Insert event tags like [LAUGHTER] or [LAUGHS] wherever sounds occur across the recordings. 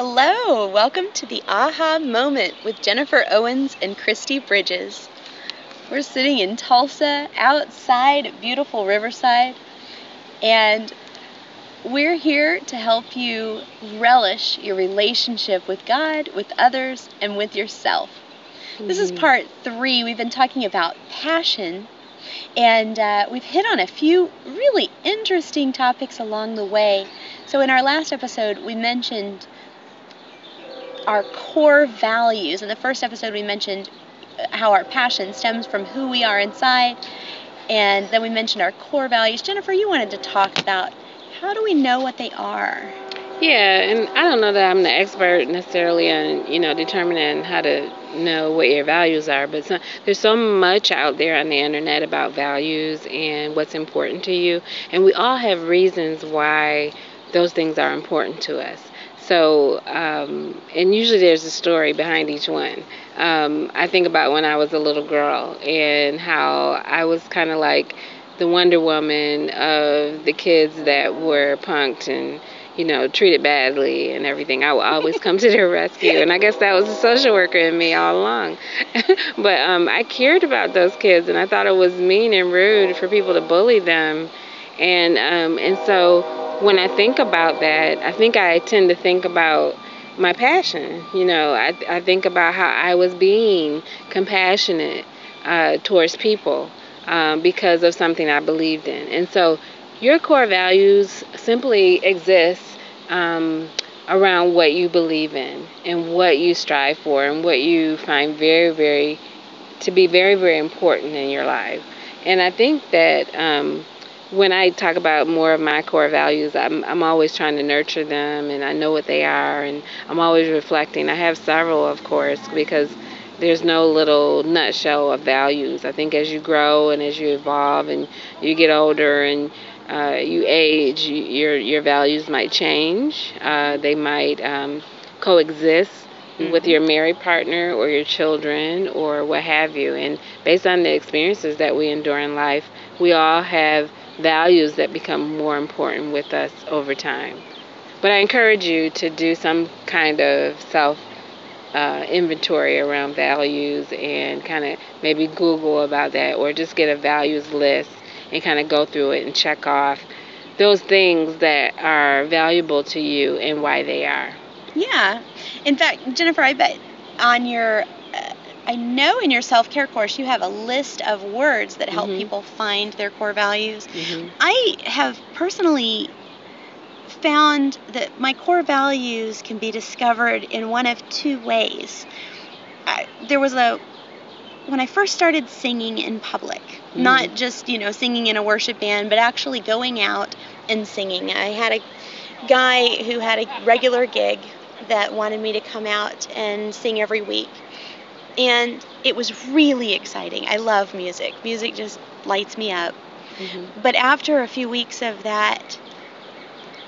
Hello, welcome to the Aha Moment with Jennifer Owens and Christy Bridges. We're sitting in Tulsa outside beautiful Riverside, and we're here to help you relish your relationship with God, with others, and with yourself. This is part three. We've been talking about passion, and uh, we've hit on a few really interesting topics along the way. So, in our last episode, we mentioned our core values. In the first episode, we mentioned how our passion stems from who we are inside, and then we mentioned our core values. Jennifer, you wanted to talk about how do we know what they are? Yeah, and I don't know that I'm the expert necessarily on you know determining how to know what your values are, but there's so much out there on the internet about values and what's important to you, and we all have reasons why those things are important to us. So, um, and usually there's a story behind each one. Um, I think about when I was a little girl and how I was kind of like the Wonder Woman of the kids that were punked and you know treated badly and everything. I would always come to their rescue, and I guess that was a social worker in me all along. [LAUGHS] but um, I cared about those kids, and I thought it was mean and rude for people to bully them, and um, and so when I think about that, I think I tend to think about my passion. You know, I, I think about how I was being compassionate uh, towards people um, because of something I believed in. And so your core values simply exist um, around what you believe in and what you strive for and what you find very, very, to be very, very important in your life. And I think that. Um, when I talk about more of my core values, I'm I'm always trying to nurture them, and I know what they are, and I'm always reflecting. I have several, of course, because there's no little nutshell of values. I think as you grow and as you evolve and you get older and uh, you age, you, your your values might change. Uh, they might um, coexist mm-hmm. with your married partner or your children or what have you. And based on the experiences that we endure in life, we all have values that become more important with us over time. But I encourage you to do some kind of self uh, inventory around values and kind of maybe Google about that or just get a values list and kind of go through it and check off those things that are valuable to you and why they are. Yeah. In fact, Jennifer, I bet on your I know in your self care course you have a list of words that help mm-hmm. people find their core values. Mm-hmm. I have personally found that my core values can be discovered in one of two ways. I, there was a when I first started singing in public, mm-hmm. not just, you know, singing in a worship band, but actually going out and singing. I had a guy who had a regular gig that wanted me to come out and sing every week. And it was really exciting. I love music. Music just lights me up. Mm-hmm. But after a few weeks of that,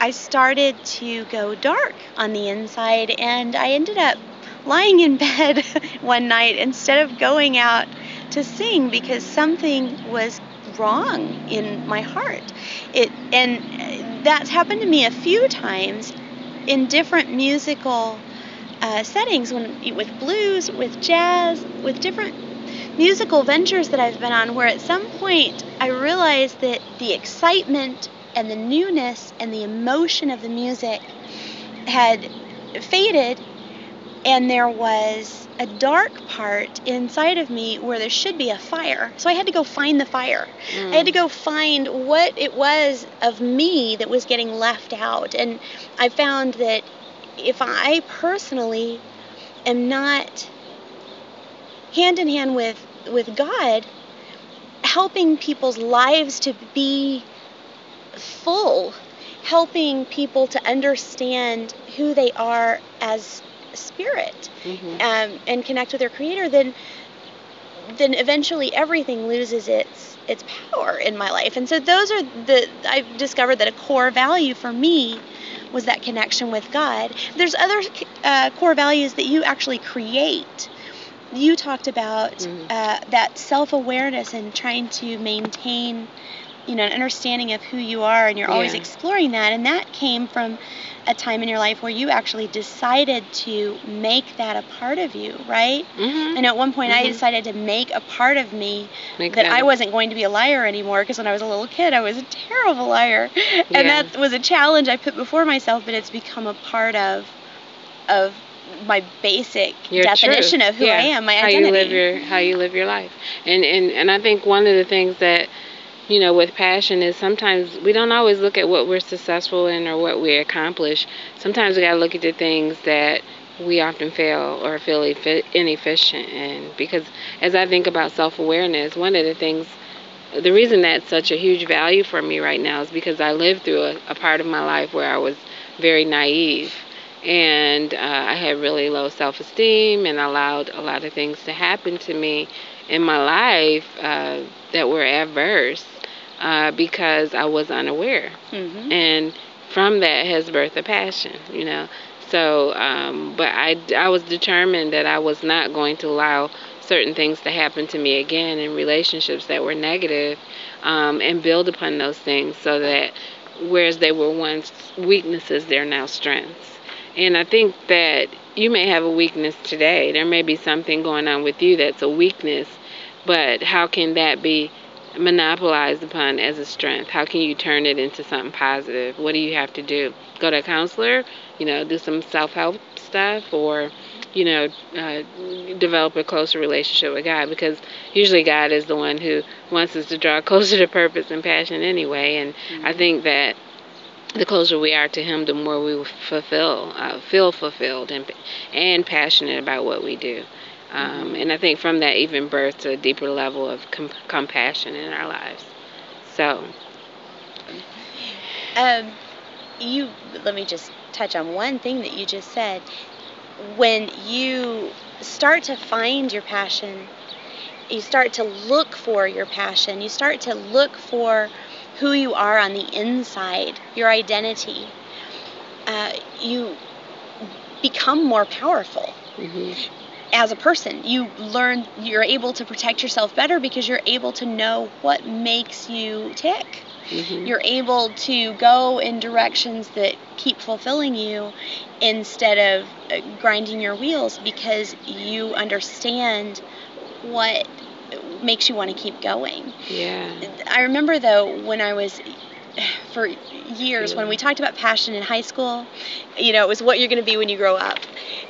I started to go dark on the inside, and I ended up lying in [LAUGHS] bed [LAUGHS] one night instead of going out to sing because something was wrong in my heart. It and that's happened to me a few times in different musical uh, settings when with blues, with jazz, with different musical ventures that I've been on where at some point I realized that the excitement and the newness and the emotion of the music had faded and there was a dark part inside of me where there should be a fire. So I had to go find the fire. Mm. I had to go find what it was of me that was getting left out. And I found that if I personally am not hand in hand with with God, helping people's lives to be full, helping people to understand who they are as spirit mm-hmm. um, and connect with their creator, then then eventually everything loses its its power in my life. And so those are the I've discovered that a core value for me was that connection with God. There's other uh, core values that you actually create. You talked about mm-hmm. uh, that self awareness and trying to maintain, you know, an understanding of who you are, and you're always yeah. exploring that. And that came from a time in your life where you actually decided to make that a part of you, right? Mm-hmm. And at one point, Mhm. I decided to make a part of me Make that that I wasn't going to be a liar anymore because when I was a little kid, I was a terrible liar. [LAUGHS] And that was a challenge I put before myself, but it's become a part of of my basic Your definition truth. of who Yeah. I am, my identity. how you live your how you live your life and and and i think one of the things that you know with passion is sometimes we don't always look at what we're successful in or what we accomplish. Sometimes we got to look at the things that we often fail or feel inefficient in. Because as i think about self-awareness one of the things the reason that's such a huge value for me right now is because i lived through a, a part of my life where i was very naive and uh, I had really low self esteem and allowed a lot of things to happen to me in my life uh, that were adverse uh, because I was unaware. hmm And from that has birthed a passion, you know. So, um, but I, I was determined that I was not going to allow certain things to happen to me again in relationships that were negative, um, and build upon those things so that whereas they were once weaknesses, they're now strengths. And I think that you may have a weakness today. There may be something going on with you that's a weakness, but how can that be monopolized upon as a strength? How can you turn it into something positive? What do you have to do? Go to a counselor, you know, do some self help stuff, or, you know, uh, develop a closer relationship with God because usually God is the one who wants us to draw [LAUGHS] closer to purpose and passion anyway. And I think that the closer we are to Him, the more we will fulfill, uh, feel fulfilled and and passionate about what we do. Um, and I think from that even births a deeper level of com- compassion in our lives. So, Um, you let me just touch on one thing that you just said. When you start to find your passion, you start to look for your passion. You start to look for who you are on the inside, your identity. Uh, you become more powerful hmm as a person. You learn you're able to protect yourself better because you're able to know what makes you tick. hmm You're able to go in directions that keep fulfilling you instead of uh, grinding your wheels because you understand what makes you want to keep going. yeah, I remember though when I was [SIGHS] for years when we talked about passion in high school, you know, it was what you're going to be when you grow up.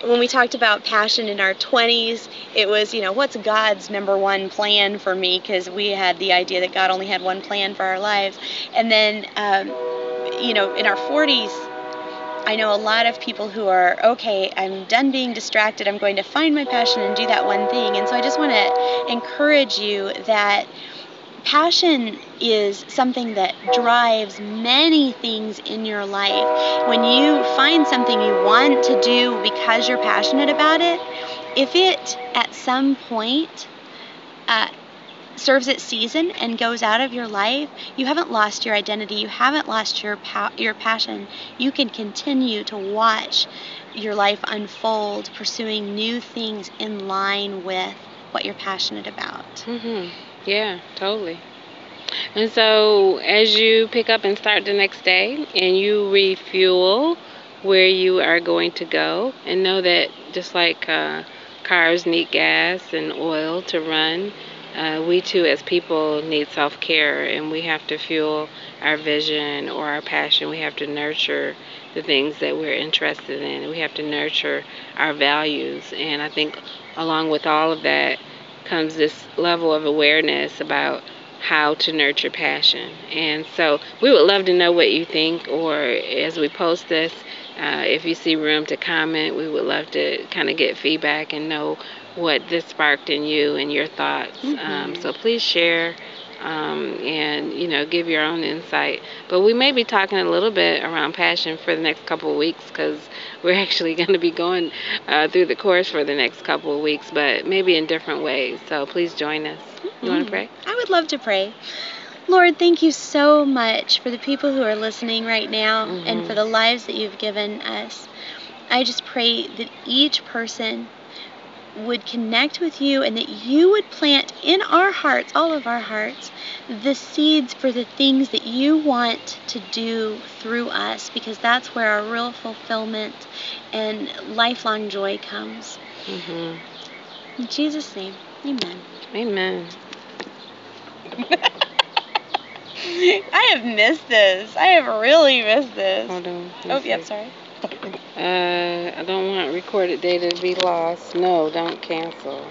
When we talked about passion in our 20s, it was, you know, what's God's number one plan for me because we had the idea that God only had one plan for our lives. And then um, you know, in our 40s, I know a lot of people who are, okay, I'm done being distracted. I'm going to find my passion and do that one thing. And so I just want to encourage you that passion is something that drives many things in your life. When you find something you want to do because you're passionate about it, if it at some point uh, serves its season and goes out of your life, you haven't lost your identity. You haven't lost your pa- your passion. You can continue to watch your life unfold, pursuing new things in line with what you're passionate about. hmm Yeah, totally. And so, as you pick up and start the next day and you refuel where you are going to go, and know that just like uh, cars need gas and oil to run, uh, we too, as people, need self care and we have to fuel our vision or our passion. We have to nurture the things that we're interested in. We have to nurture our values. And I think, along with all of that, comes this level of awareness about how to nurture passion. And so we would love to know what you think, or as we post this, uh, if you see room to comment, we would love to kind of get feedback and know what this sparked in you and your thoughts. Um, so please share. Um, and you know, give your own insight. But we may be talking a little bit around passion for the next couple of weeks because [LAUGHS] we're actually going to be going uh, through the course for the next couple of weeks, but maybe in different ways. So please join us. You want to pray? I would love to pray. Lord, thank you so much for the people who are listening right now and Mhm. for the lives that you've given us. I just pray that each person would connect with you and that you would plant in our hearts, all of our hearts, the seeds for the things that you want to do through us because that's where our real fulfillment and lifelong joy comes. Mhm. In Jesus' name, amen. Amen. [LAUGHS] I have missed this. I have really missed this. Hold on. Oh, yep, sorry. [LAUGHS] Uh, I don't want recorded data to be lost. No, don't cancel.